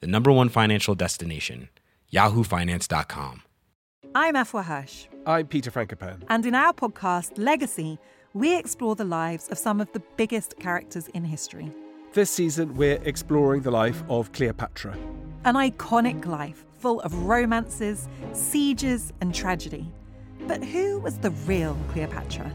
the number one financial destination, yahoofinance.com. I'm Afua Hirsch. I'm Peter Frankopan. And in our podcast, Legacy, we explore the lives of some of the biggest characters in history. This season, we're exploring the life of Cleopatra. An iconic life full of romances, sieges, and tragedy. But who was the real Cleopatra?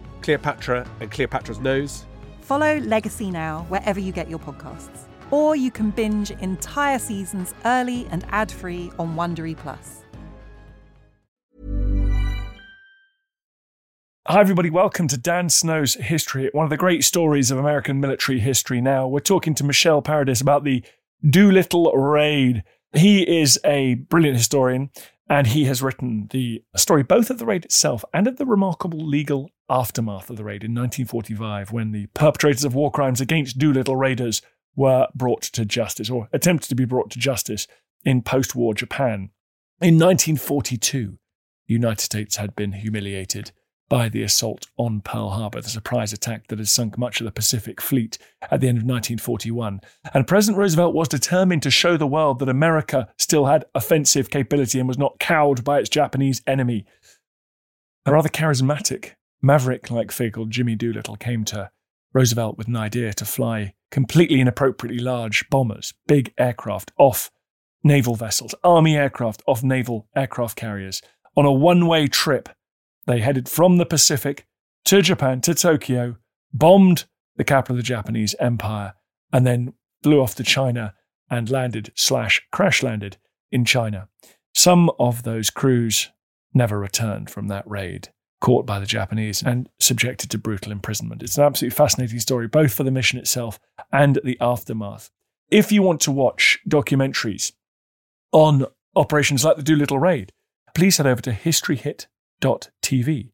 Cleopatra, and Cleopatra's nose, Follow Legacy now wherever you get your podcasts. Or you can binge entire seasons early and ad-free on Wondery Plus. Hi, everybody. Welcome to Dan Snow's History, one of the great stories of American military history now. We're talking to Michel Paradis about the Doolittle Raid. He is a brilliant historian, and he has written the story both of the raid itself and of the remarkable legal aftermath of the raid in 1945 when the perpetrators of war crimes against Doolittle raiders were brought to justice or attempted to be brought to justice in post war Japan. In 1942, the United States had been humiliated by the assault on Pearl Harbor, the surprise attack that had sunk much of the Pacific Fleet at the end of 1941. And President Roosevelt was determined to show the world that America still had offensive capability and was not cowed by its Japanese enemy. A rather charismatic, maverick like figure called Jimmy Doolittle came to Roosevelt with an idea to fly completely inappropriately large bombers, big aircraft off naval vessels, army aircraft off naval aircraft carriers on a one way trip they headed from the Pacific to Japan, to Tokyo, bombed the capital of the Japanese Empire, and then flew off to China and landed slash crash landed in China. Some of those crews never returned from that raid, caught by the Japanese and subjected to brutal imprisonment. It's an absolutely fascinating story, both for the mission itself and the aftermath. If you want to watch documentaries on operations like the Doolittle Raid, please head over to historyhit.com TV.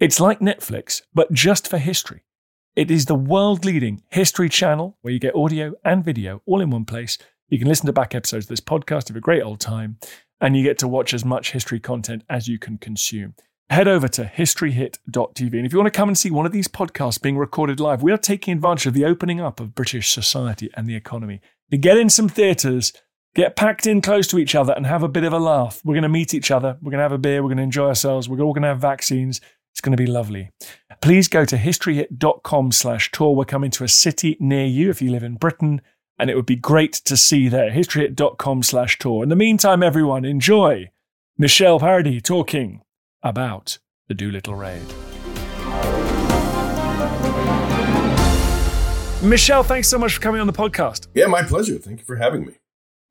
It's like Netflix, but just for history. It is the world leading history channel where you get audio and video all in one place. You can listen to back episodes of this podcast, have a great old time, and you get to watch as much history content as you can consume. Head over to historyhit.tv. And if you want to come and see one of these podcasts being recorded live, we are taking advantage of the opening up of British society and the economy to get in some theatres get packed in close to each other and have a bit of a laugh. We're going to meet each other. We're going to have a beer. We're going to enjoy ourselves. We're all going to have vaccines. It's going to be lovely. Please go to historyhit.com slash tour. We're coming to a city near you if you live in Britain, and it would be great to see there. historyhit.com slash tour. In the meantime, everyone, enjoy Michel Paradis talking about the Doolittle Raid. Michel, thanks so much for coming on the podcast. Yeah, my pleasure. Thank you for having me.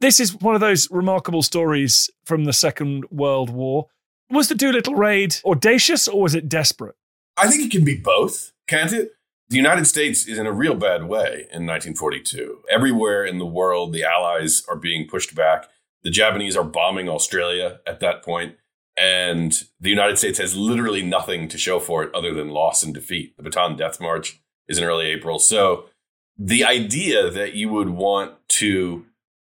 This is one of those remarkable stories from the Second World War. Was the Doolittle raid audacious or was it desperate? I think it can be both, can't it? The United States is in a real bad way in 1942. Everywhere in the world, the Allies are being pushed back. The Japanese are bombing Australia at that point, and the United States has literally nothing to show for it other than loss and defeat. The Bataan Death March is in early April. So the idea that you would want to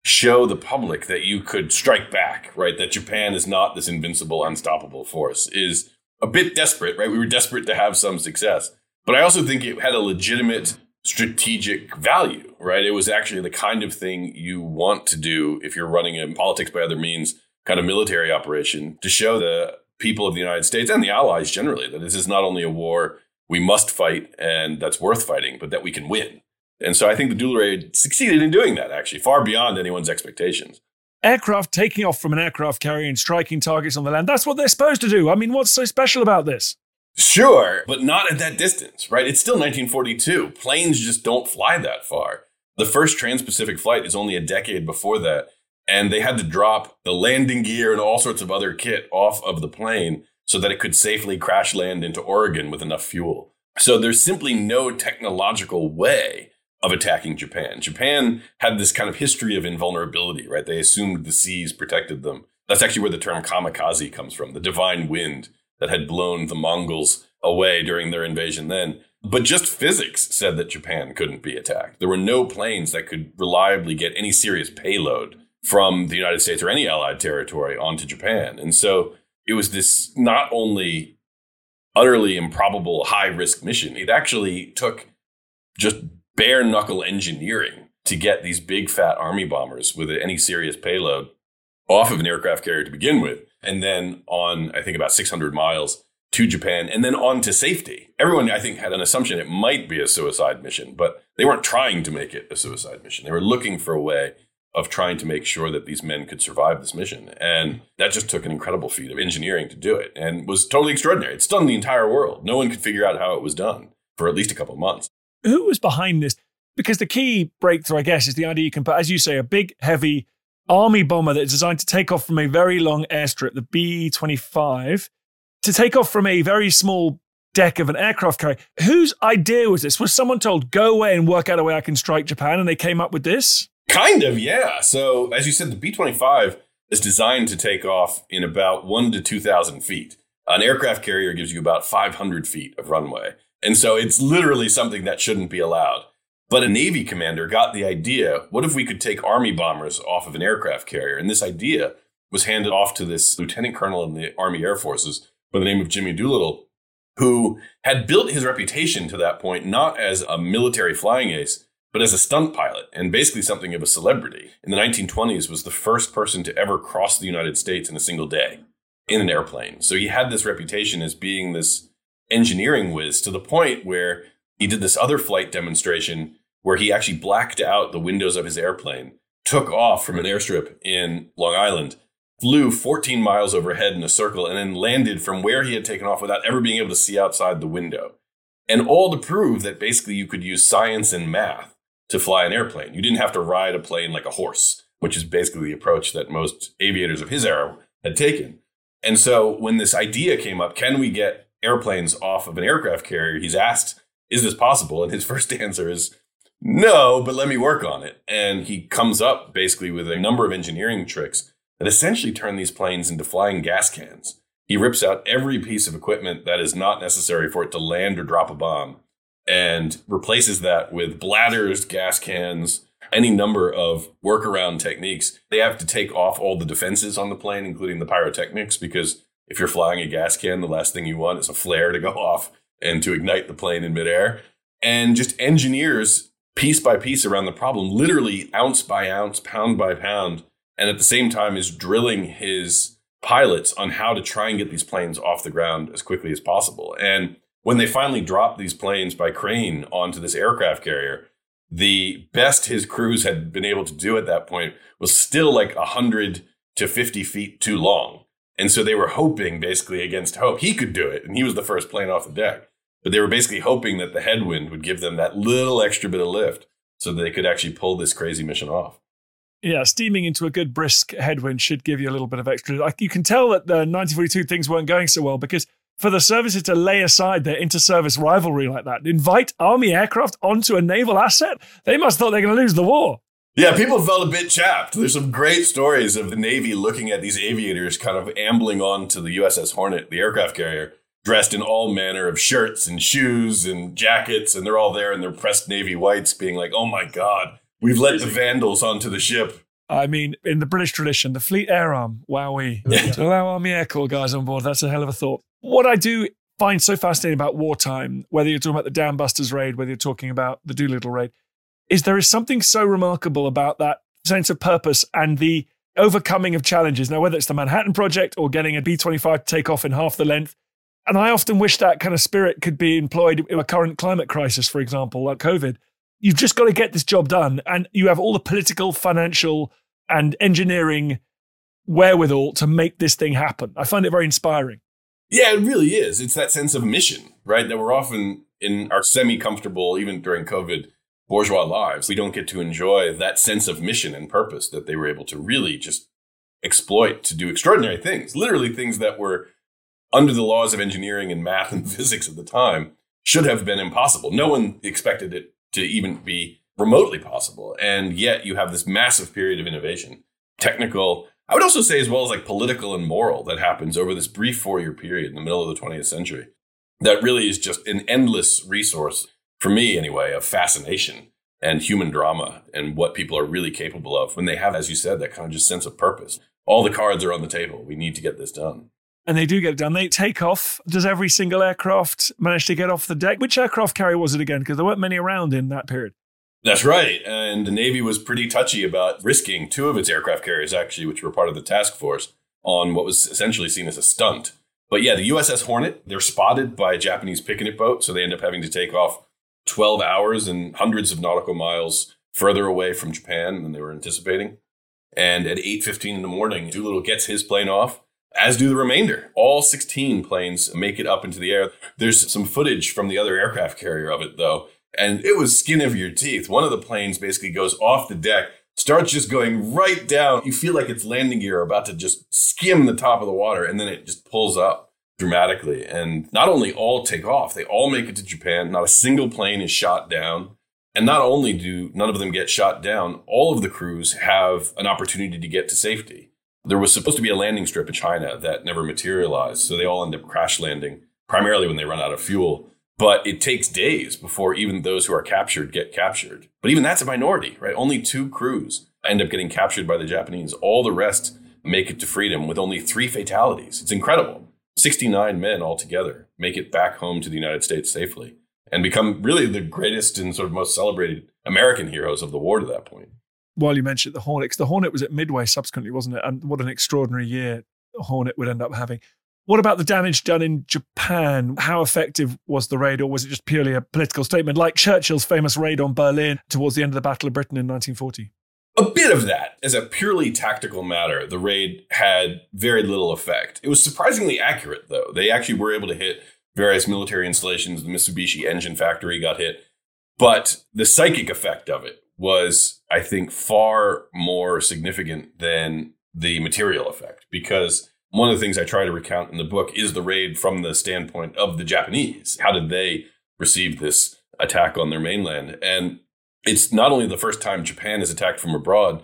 show the public that you could strike back, right? That Japan is not this invincible, unstoppable force is a bit desperate, right? We were desperate to have some success. But I also think it had a legitimate strategic value, right? It was actually the kind of thing you want to do if you're running a politics by other means kind of military operation to show the people of the United States and the allies generally that this is not only a war we must fight and that's worth fighting, but that we can win. And so I think the Doolittle Raid succeeded in doing that, actually, far beyond anyone's expectations. aircraft taking off from an aircraft carrier and striking targets on the land. That's what they're supposed to do. I mean, what's so special about this? Sure, but not at that distance, right? It's still 1942. Planes just don't fly that far. The first trans Pacific flight is only a decade before that. And they had to drop the landing gear and all sorts of other kit off of the plane so that it could safely crash land into Oregon with enough fuel. So there's simply no technological way of attacking Japan. Japan had this kind of history of invulnerability, right? They assumed the seas protected them. That's actually where the term kamikaze comes from, the divine wind that had blown the Mongols away during their invasion then. But just physics said that Japan couldn't be attacked. There were no planes that could reliably get any serious payload from the United States or any allied territory onto Japan. And so it was this not only utterly improbable high risk mission, it actually took just bare knuckle engineering to get these big fat army bombers with any serious payload off of an aircraft carrier to begin with, and then on, I think, about 600 miles to Japan, and then on to safety. Everyone, I think, had an assumption it might be a suicide mission, but they weren't trying to make it a suicide mission. They were looking for a way of trying to make sure that these men could survive this mission. And that just took an incredible feat of engineering to do it and was totally extraordinary. It stunned the entire world. No one could figure out how it was done for at least a couple of months. Who was behind this? Because the key breakthrough, I guess, is the idea you can put, as you say, a big, heavy army bomber that's designed to take off from a very long airstrip, the B 25, to take off from a very small deck of an aircraft carrier. Whose idea was this? Was someone told, go away and work out a way I can strike Japan? And they came up with this? Kind of, yeah. So, as you said, the B 25 is designed to take off in about one to 2,000 feet. An aircraft carrier gives you about 500 feet of runway. And so it's literally something that shouldn't be allowed. But a Navy commander got the idea what if we could take Army bombers off of an aircraft carrier? And this idea was handed off to this lieutenant colonel in the Army Air Forces by the name of Jimmy Doolittle, who had built his reputation to that point not as a military flying ace, but as a stunt pilot and basically something of a celebrity. In the 1920s was the first person to ever cross the United States in a single day in an airplane. So he had this reputation as being this engineering whiz to the point where he did this other flight demonstration where he actually blacked out the windows of his airplane, took off from an airstrip in Long Island, flew 14 miles overhead in a circle, and then landed from where he had taken off without ever being able to see outside the window. And all to prove that basically you could use science and math to fly an airplane. You didn't have to ride a plane like a horse, which is basically the approach that most aviators of his era had taken. And so when this idea came up, can we get airplanes off of an aircraft carrier? He's asked, is this possible? And his first answer is, no, but let me work on it. And he comes up basically with a number of engineering tricks that essentially turn these planes into flying gas cans. He rips out every piece of equipment that is not necessary for it to land or drop a bomb and replaces that with bladders, gas cans, any number of workaround techniques. They have to take off all the defenses on the plane, including the pyrotechnics, because if you're flying a gas can, the last thing you want is a flare to go off and to ignite the plane in midair. And just engineers piece by piece around the problem, literally ounce by ounce, pound by pound, and at the same time is drilling his pilots on how to try and get these planes off the ground as quickly as possible. And when they finally dropped these planes by crane onto this aircraft carrier, the best his crews had been able to do at that point was still like 100 to 50 feet too long. And so they were hoping, basically against hope, he could do it. And he was the first plane off the deck. But they were basically hoping that the headwind would give them that little extra bit of lift so that they could actually pull this crazy mission off. Yeah, steaming into a good brisk headwind should give you a little bit of extra. Like you can tell that the 1942 things weren't going so well because for the services to lay aside their inter-service rivalry like that, invite army aircraft onto a naval asset, they must have thought they're going to lose the war. Yeah, people felt a bit chapped. There's some great stories of the Navy looking at these aviators kind of ambling on to the USS Hornet, the aircraft carrier, dressed in all manner of shirts and shoes and jackets, and they're all there in their pressed navy whites, being like, "Oh my god, we've let the vandals onto the ship." I mean, in the British tradition, the Fleet Air Arm, wowee. Yeah. To allow Army Air Corps guys on board, that's a hell of a thought. What I do find so fascinating about wartime, whether you're talking about the Dam Busters raid, whether you're talking about the Doolittle raid, is there is something so remarkable about that sense of purpose and the overcoming of challenges. Now, whether it's the Manhattan Project or getting a B 25 to take off in half the length, and I often wish that kind of spirit could be employed in a current climate crisis, for example, like COVID. You've just got to get this job done. And you have all the political, financial, and engineering wherewithal to make this thing happen. I find it very inspiring. Yeah, it really is. It's that sense of mission, right? That we're often in our semi comfortable, even during COVID, bourgeois lives. We don't get to enjoy that sense of mission and purpose that they were able to really just exploit to do extraordinary things, literally things that were under the laws of engineering and math and physics at the time should have been impossible. No one expected it to even be remotely possible. And yet you have this massive period of innovation, technical, I would also say as well as like political and moral that happens over this brief four year period in the middle of the 20th century. That really is just an endless resource, for me anyway, of fascination and human drama and what people are really capable of when they have, as you said, that kind of just sense of purpose. All the cards are on the table. We need to get this done. And they do get it done. They take off. Does every single aircraft manage to get off the deck? Which aircraft carrier was it again? Because there weren't many around in that period. That's right. And the Navy was pretty touchy about risking two of its aircraft carriers, actually, which were part of the task force, on what was essentially seen as a stunt. But yeah, the USS Hornet, they're spotted by a Japanese picnic boat. So they end up having to take off 12 hours and hundreds of nautical miles further away from Japan than they were anticipating. And at 8.15 in the morning, Doolittle gets his plane off, as do the remainder. All 16 planes make it up into the air. There's some footage from the other aircraft carrier of it, though, and it was skin of your teeth. One of the planes basically goes off the deck, starts just going right down. You feel like its landing gear about to just skim the top of the water, and then it just pulls up dramatically. And not only all take off, they all make it to Japan. Not a single plane is shot down. And not only do none of them get shot down, all of the crews have an opportunity to get to safety. There was supposed to be a landing strip in China that never materialized, so they all end up crash landing, primarily when they run out of fuel. But it takes days before even those who are captured get captured. But even that's a minority, right? Only two crews end up getting captured by the Japanese. All the rest make it to freedom with only three fatalities. It's incredible. 69 men altogether make it back home to the United States safely and become really the greatest and sort of most celebrated American heroes of the war to that point. While you mentioned the Hornet, the Hornet was at Midway subsequently, wasn't it? And what an extraordinary year the Hornet would end up having. What about the damage done in Japan? How effective was the raid, or was it just purely a political statement, like Churchill's famous raid on Berlin towards the end of the Battle of Britain in 1940? A bit of that. As a purely tactical matter, the raid had very little effect. It was surprisingly accurate, though. They actually were able to hit various military installations. The Mitsubishi engine factory got hit. But the psychic effect of it was, I think, far more significant than the material effect because one of the things I try to recount in the book is the raid from the standpoint of the Japanese. How did they receive this attack on their mainland? And it's not only the first time Japan is attacked from abroad,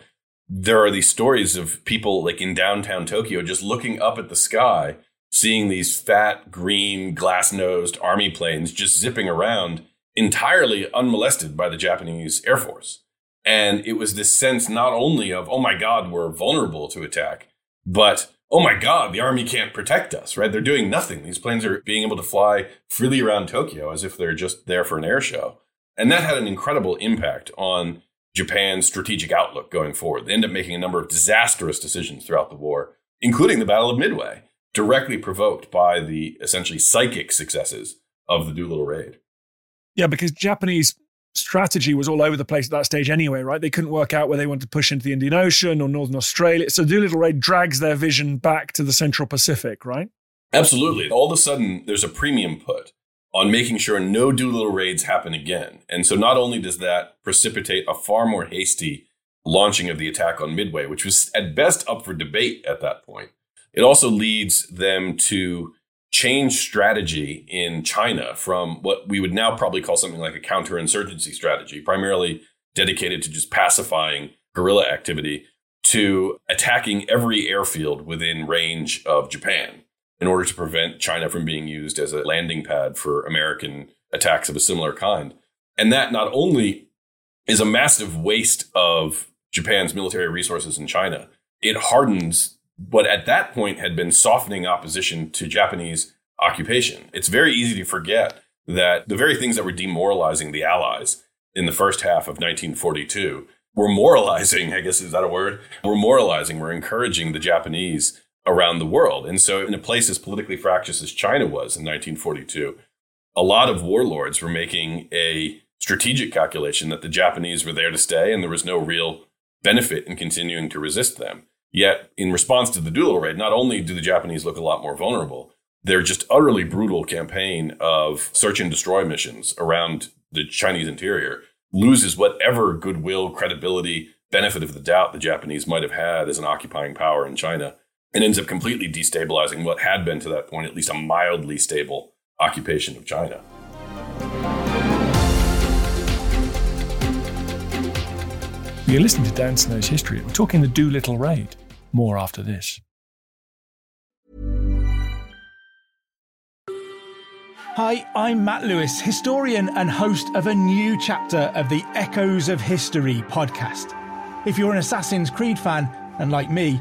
there are these stories of people like in downtown Tokyo just looking up at the sky, seeing these fat, green, glass nosed army planes just zipping around entirely unmolested by the Japanese Air Force. And it was this sense not only of, oh my God, we're vulnerable to attack, but oh my God, the army can't protect us, right? They're doing nothing. These planes are being able to fly freely around Tokyo as if they're just there for an air show. And that had an incredible impact on Japan's strategic outlook going forward. They end up making a number of disastrous decisions throughout the war, including the Battle of Midway, directly provoked by the essentially psychic successes of the Doolittle raid. Yeah, because Japanese strategy was all over the place at that stage anyway, right? They couldn't work out where they wanted to push into the Indian Ocean or Northern Australia. So Doolittle Raid drags their vision back to the Central Pacific, right? Absolutely. All of a sudden, there's a premium put on making sure no Doolittle raids happen again. And so not only does that precipitate a far more hasty launching of the attack on Midway, which was at best up for debate at that point, it also leads them to change strategy in China from what we would now probably call something like a counterinsurgency strategy, primarily dedicated to just pacifying guerrilla activity, to attacking every airfield within range of Japan in order to prevent China from being used as a landing pad for American attacks of a similar kind. And that not only is a massive waste of Japan's military resources in China, it hardens what at that point had been softening opposition to Japanese occupation. It's very easy to forget that the very things that were demoralizing the Allies in the first half of 1942 were moralizing, I guess is that a word? We're moralizing, we're encouraging the Japanese around the world. And so, in a place as politically fractious as China was in 1942, a lot of warlords were making a strategic calculation that the Japanese were there to stay and there was no real benefit in continuing to resist them. Yet, in response to the Doolittle raid, not only do the Japanese look a lot more vulnerable, their just utterly brutal campaign of search and destroy missions around the Chinese interior loses whatever goodwill, credibility, benefit of the doubt the Japanese might have had as an occupying power in China and ends up completely destabilizing what had been to that point at least a mildly stable occupation of China. You're listening to Dan Snow's History. We're talking the Doolittle Raid. More after this. Hi, I'm Matt Lewis, historian and host of a new chapter of the Echoes of History podcast. If you're an Assassin's Creed fan, and like me,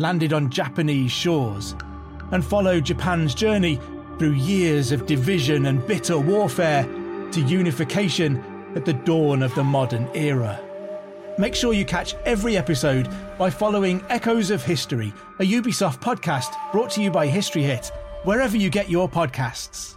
landed on Japanese shores, and follow Japan's journey through years of division and bitter warfare to unification at the dawn of the modern era. Make sure you catch every episode by following Echoes of History, a Ubisoft podcast brought to you by History Hit, wherever you get your podcasts.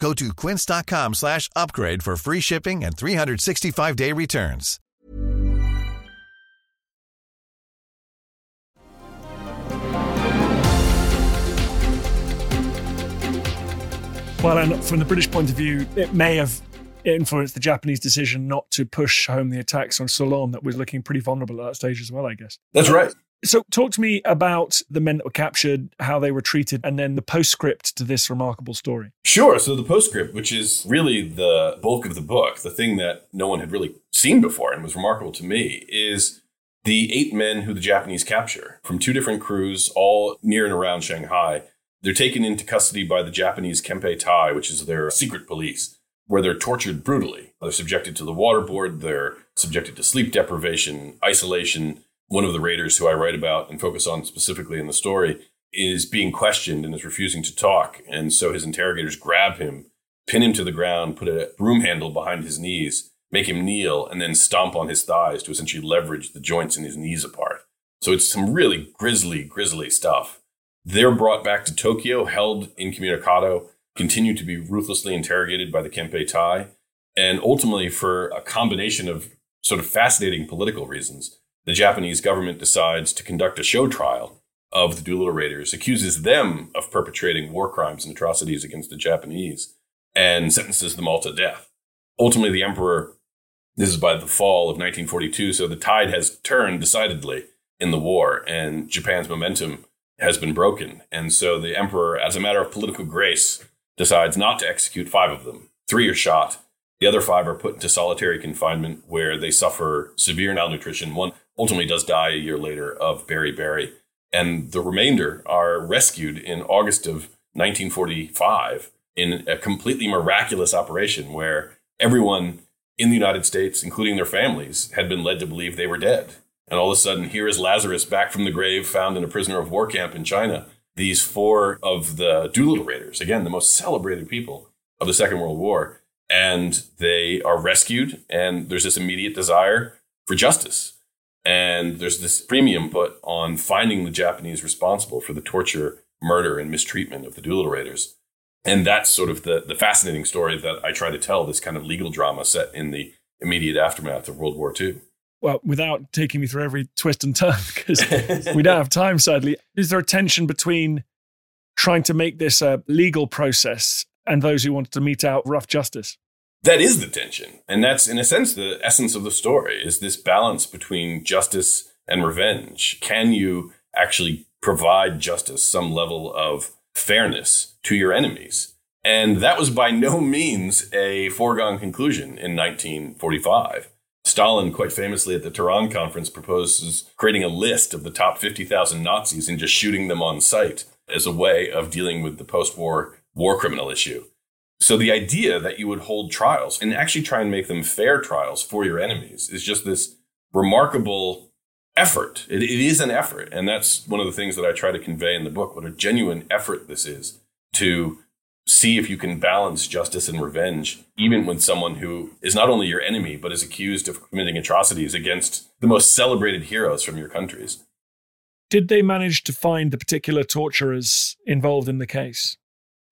Go to quince.com slash upgrade for free shipping and 365-day returns. Well, and from the British point of view, it may have influenced the Japanese decision not to push home the attacks on Ceylon that was looking pretty vulnerable at that stage as well, I guess. That's right. So, talk to me about the men that were captured, how they were treated, and then the postscript to this remarkable story. Sure. So, the postscript, which is really the bulk of the book, the thing that no one had really seen before and was remarkable to me, is the eight men who the Japanese capture from two different crews, all near and around Shanghai. They're taken into custody by the Japanese Kempeitai, which is their secret police, where they're tortured brutally. They're subjected to the waterboard, they're subjected to sleep deprivation, isolation. One of the raiders who I write about and focus on specifically in the story is being questioned and is refusing to talk. And so his interrogators grab him, pin him to the ground, put a broom handle behind his knees, make him kneel, and then stomp on his thighs to essentially leverage the joints in his knees apart. So it's some really grisly, grisly stuff. They're brought back to Tokyo, held incommunicado, continue to be ruthlessly interrogated by the Kempeitai, and ultimately, for a combination of sort of fascinating political reasons, the Japanese government decides to conduct a show trial of the Doolittle Raiders, accuses them of perpetrating war crimes and atrocities against the Japanese, and sentences them all to death. Ultimately, the emperor, this is by the fall of 1942, so the tide has turned decidedly in the war, and Japan's momentum has been broken. And so the emperor, as a matter of political grace, decides not to execute five of them. Three are shot. The other five are put into solitary confinement where they suffer severe malnutrition. One ultimately does die a year later of beriberi. And the remainder are rescued in August of 1945 in a completely miraculous operation where everyone in the United States, including their families, had been led to believe they were dead. And all of a sudden, here is Lazarus back from the grave, found in a prisoner of war camp in China. These four of the Doolittle Raiders, again, the most celebrated people of the Second World War, and they are rescued. And there's this immediate desire for justice. And there's this premium put on finding the Japanese responsible for the torture, murder, and mistreatment of the Doolittle Raiders. And that's sort of the, the fascinating story that I try to tell this kind of legal drama set in the immediate aftermath of World War II. Well, without taking me through every twist and turn, because we don't have time, sadly, is there a tension between trying to make this a legal process and those who wanted to mete out rough justice? That is the tension. And that's in a sense the essence of the story is this balance between justice and revenge. Can you actually provide justice some level of fairness to your enemies? And that was by no means a foregone conclusion in 1945 Stalin, quite famously at the Tehran conference, proposes creating a list of the top 50,000 Nazis and just shooting them on sight as a way of dealing with the post war war criminal issue. So the idea that you would hold trials and actually try and make them fair trials for your enemies is just this remarkable effort. It, it is an effort. And that's one of the things that I try to convey in the book, what a genuine effort this is to see if you can balance justice and revenge, even when someone who is not only your enemy, but is accused of committing atrocities against the most celebrated heroes from your countries. Did they manage to find the particular torturers involved in the case?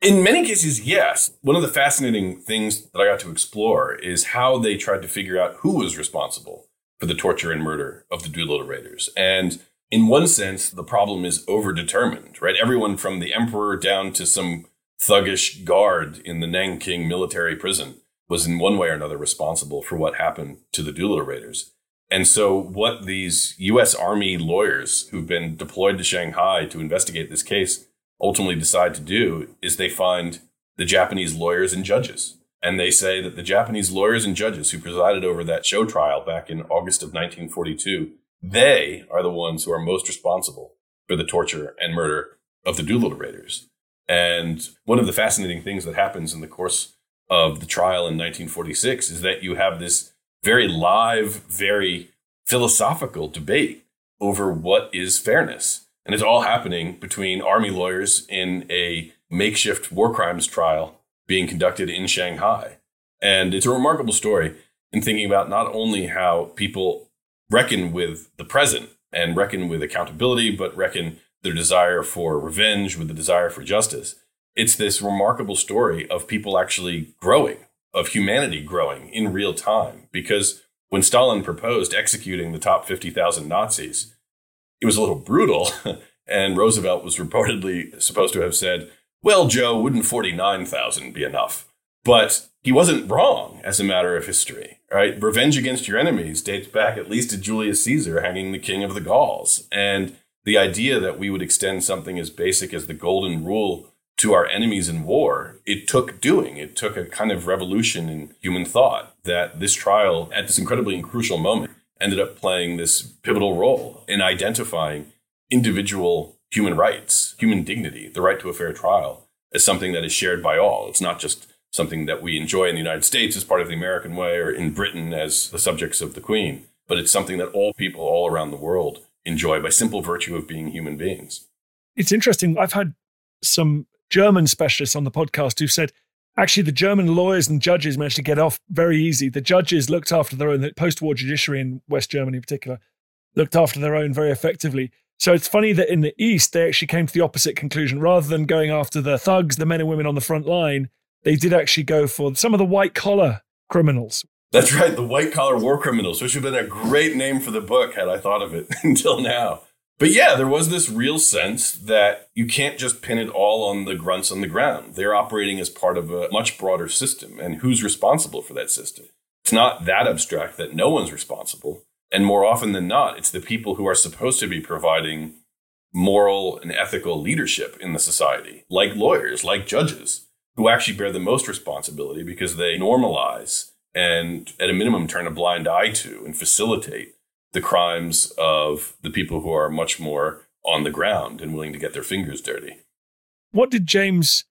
In many cases, yes. One of the fascinating things that I got to explore is how they tried to figure out who was responsible for the torture and murder of the Doolittle Raiders. And in one sense, the problem is overdetermined, right? Everyone from the emperor down to some thuggish guard in the Nanking military prison was in one way or another responsible for what happened to the Doolittle Raiders. And so, what these US Army lawyers who've been deployed to Shanghai to investigate this case ultimately decide to do is they find the Japanese lawyers and judges. And they say that the Japanese lawyers and judges who presided over that show trial back in August of 1942, they are the ones who are most responsible for the torture and murder of the Doolittle Raiders. And one of the fascinating things that happens in the course of the trial in 1946 is that you have this very live, very philosophical debate over what is fairness. And it's all happening between army lawyers in a makeshift war crimes trial being conducted in Shanghai. And it's a remarkable story in thinking about not only how people reckon with the present and reckon with accountability, but reckon their desire for revenge with the desire for justice. It's this remarkable story of people actually growing, of humanity growing in real time. Because when Stalin proposed executing the top 50,000 Nazis, it was a little brutal. and Roosevelt was reportedly supposed to have said, well, Joe, wouldn't 49,000 be enough? But he wasn't wrong as a matter of history, right? Revenge against your enemies dates back at least to Julius Caesar hanging the king of the Gauls. And the idea that we would extend something as basic as the golden rule to our enemies in war, it took doing. It took a kind of revolution in human thought that this trial, at this incredibly crucial moment, ended up playing this pivotal role in identifying individual human rights, human dignity, the right to a fair trial as something that is shared by all. It's not just something that we enjoy in the United States as part of the American way or in Britain as the subjects of the Queen, but it's something that all people all around the world enjoy by simple virtue of being human beings. It's interesting. I've had some German specialists on the podcast who've said actually the German lawyers and judges managed to get off very easy. The judges looked after their own, the post war judiciary in West Germany in particular, looked after their own very effectively. So it's funny that in the East, they actually came to the opposite conclusion. Rather than going after the thugs, the men and women on the front line, they did actually go for some of the white collar criminals. That's right, the white collar war criminals, which would have been a great name for the book had I thought of it until now. But yeah, there was this real sense that you can't just pin it all on the grunts on the ground. They're operating as part of a much broader system, and who's responsible for that system? It's not that abstract that no one's responsible. And more often than not, it's the people who are supposed to be providing moral and ethical leadership in the society, like lawyers, like judges, who actually bear the most responsibility because they normalize and, at a minimum, turn a blind eye to and facilitate the crimes of the people who are much more on the ground and willing to get their fingers dirty. What did James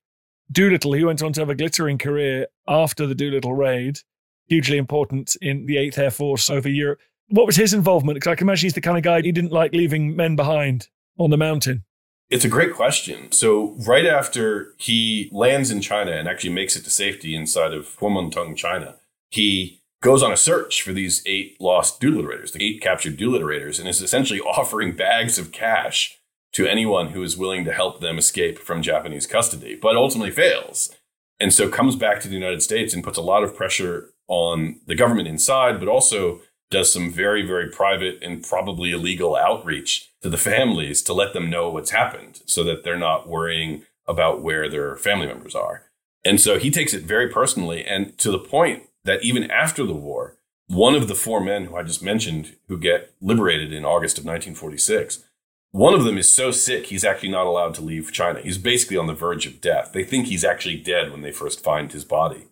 Doolittle, he went on to have a glittering career after the Doolittle raid, hugely important in the 8th Air Force over Europe. What was his involvement? Because I can imagine he's the kind of guy he didn't like leaving men behind on the mountain. It's a great question. So, right after he lands in China and actually makes it to safety inside of Kuomintang, China, he goes on a search for these eight lost doolittle the eight captured doolittle and is essentially offering bags of cash to anyone who is willing to help them escape from Japanese custody, but ultimately fails. And so comes back to the United States and puts a lot of pressure on the government inside, but also does some very, very private and probably illegal outreach to the families to let them know what's happened so that they're not worrying about where their family members are. And so he takes it very personally and to the point that even after the war, one of the four men who I just mentioned who get liberated in August of 1946, one of them is so sick he's actually not allowed to leave China. He's basically on the verge of death. They think he's actually dead when they first find his body.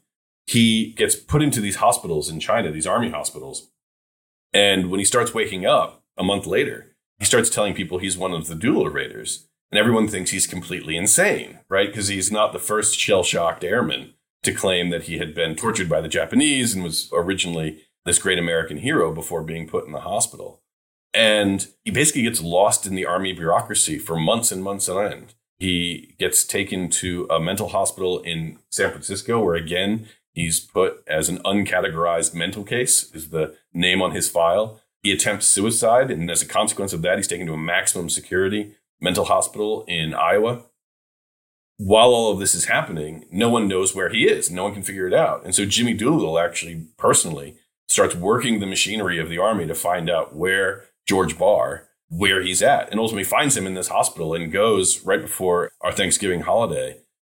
He gets put into these hospitals in China, these army hospitals. And when he starts waking up a month later, he starts telling people he's one of the Doolittle Raiders. And everyone thinks he's completely insane, right? Because he's not the first shell shocked airman to claim that he had been tortured by the Japanese and was originally this great American hero before being put in the hospital. And he basically gets lost in the army bureaucracy for months and months on end. He gets taken to a mental hospital in San Francisco, where again, he's put as an uncategorized mental case, is the name on his file. He attempts suicide, and as a consequence of that, he's taken to a maximum security mental hospital in Iowa while all of this is happening, no one knows where he is. No one can figure it out. And so Jimmy Doolittle actually personally starts working the machinery of the army to find out where George Barr, where he's at, and ultimately finds him in this hospital and goes right before our Thanksgiving holiday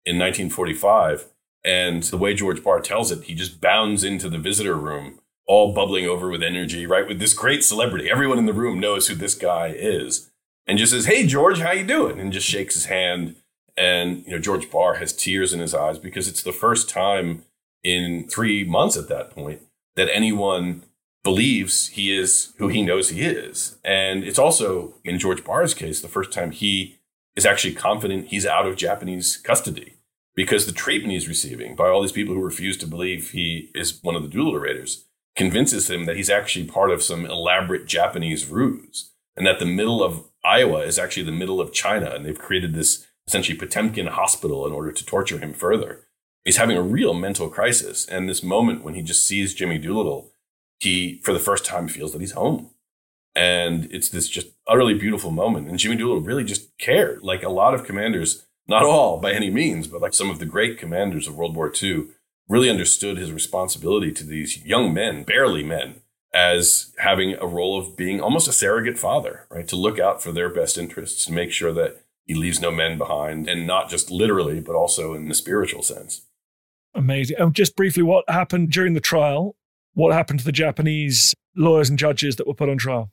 in 1945. And the way George Barr tells it, he just bounds into the visitor room, all bubbling over with energy, right? With this great celebrity. Everyone in the room knows who this guy is. And just says, Hey, George, how you doing? And just shakes his hand and you know George Barr has tears in his eyes because it's the first time in three months at that point that anyone believes he is who he knows he is. And it's also, in George Barr's case, the first time he is actually confident he's out of Japanese custody because the treatment he's receiving by all these people who refuse to believe he is one of the Doolittle Raiders convinces him that he's actually part of some elaborate Japanese ruse and that the middle of Iowa is actually the middle of China. And they've created this essentially Potemkin hospital in order to torture him further. He's having a real mental crisis. And this moment when he just sees Jimmy Doolittle, he, for the first time, feels that he's home. And it's this just utterly beautiful moment. And Jimmy Doolittle really just cared. Like a lot of commanders, not all by any means, but like some of the great commanders of World War II really understood his responsibility to these young men, barely men, as having a role of being almost a surrogate father, right? To look out for their best interests, to make sure that he leaves no men behind, and not just literally, but also in the spiritual sense. Amazing. And just briefly, what happened during the trial? What happened to the Japanese lawyers and judges that were put on trial?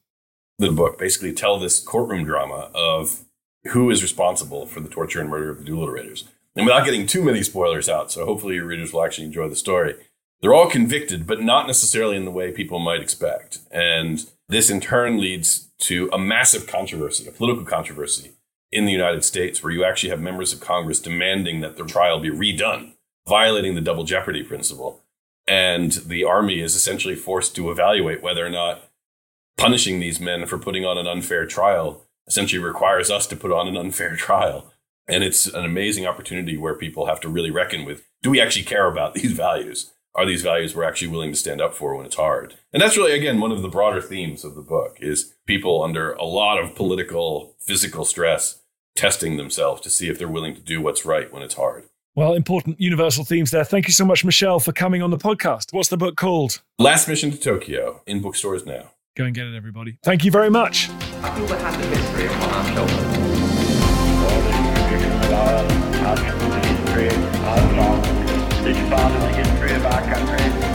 The book basically tell this courtroom drama of who is responsible for the torture and murder of the Doolittle Raiders. And without getting too many spoilers out, so hopefully your readers will actually enjoy the story. They're all convicted, but not necessarily in the way people might expect. And this in turn leads to a massive controversy, a political controversy in the United States where you actually have members of Congress demanding that the trial be redone, violating the double jeopardy principle. And the army is essentially forced to evaluate whether or not punishing these men for putting on an unfair trial essentially requires us to put on an unfair trial. And it's an amazing opportunity where people have to really reckon with do we actually care about these values? Are these values we're actually willing to stand up for when it's hard? And that's really, again, one of the broader themes of the book is people under a lot of political, physical stress testing themselves to see if they're willing to do what's right when it's hard. Well, important universal themes there. Thank you so much, Michel, for coming on the podcast. What's the book called? Last Mission to Tokyo in bookstores now. Go and get it, everybody. Thank you very much. I feel the hand of history upon our shoulders. Each part of the history of our country,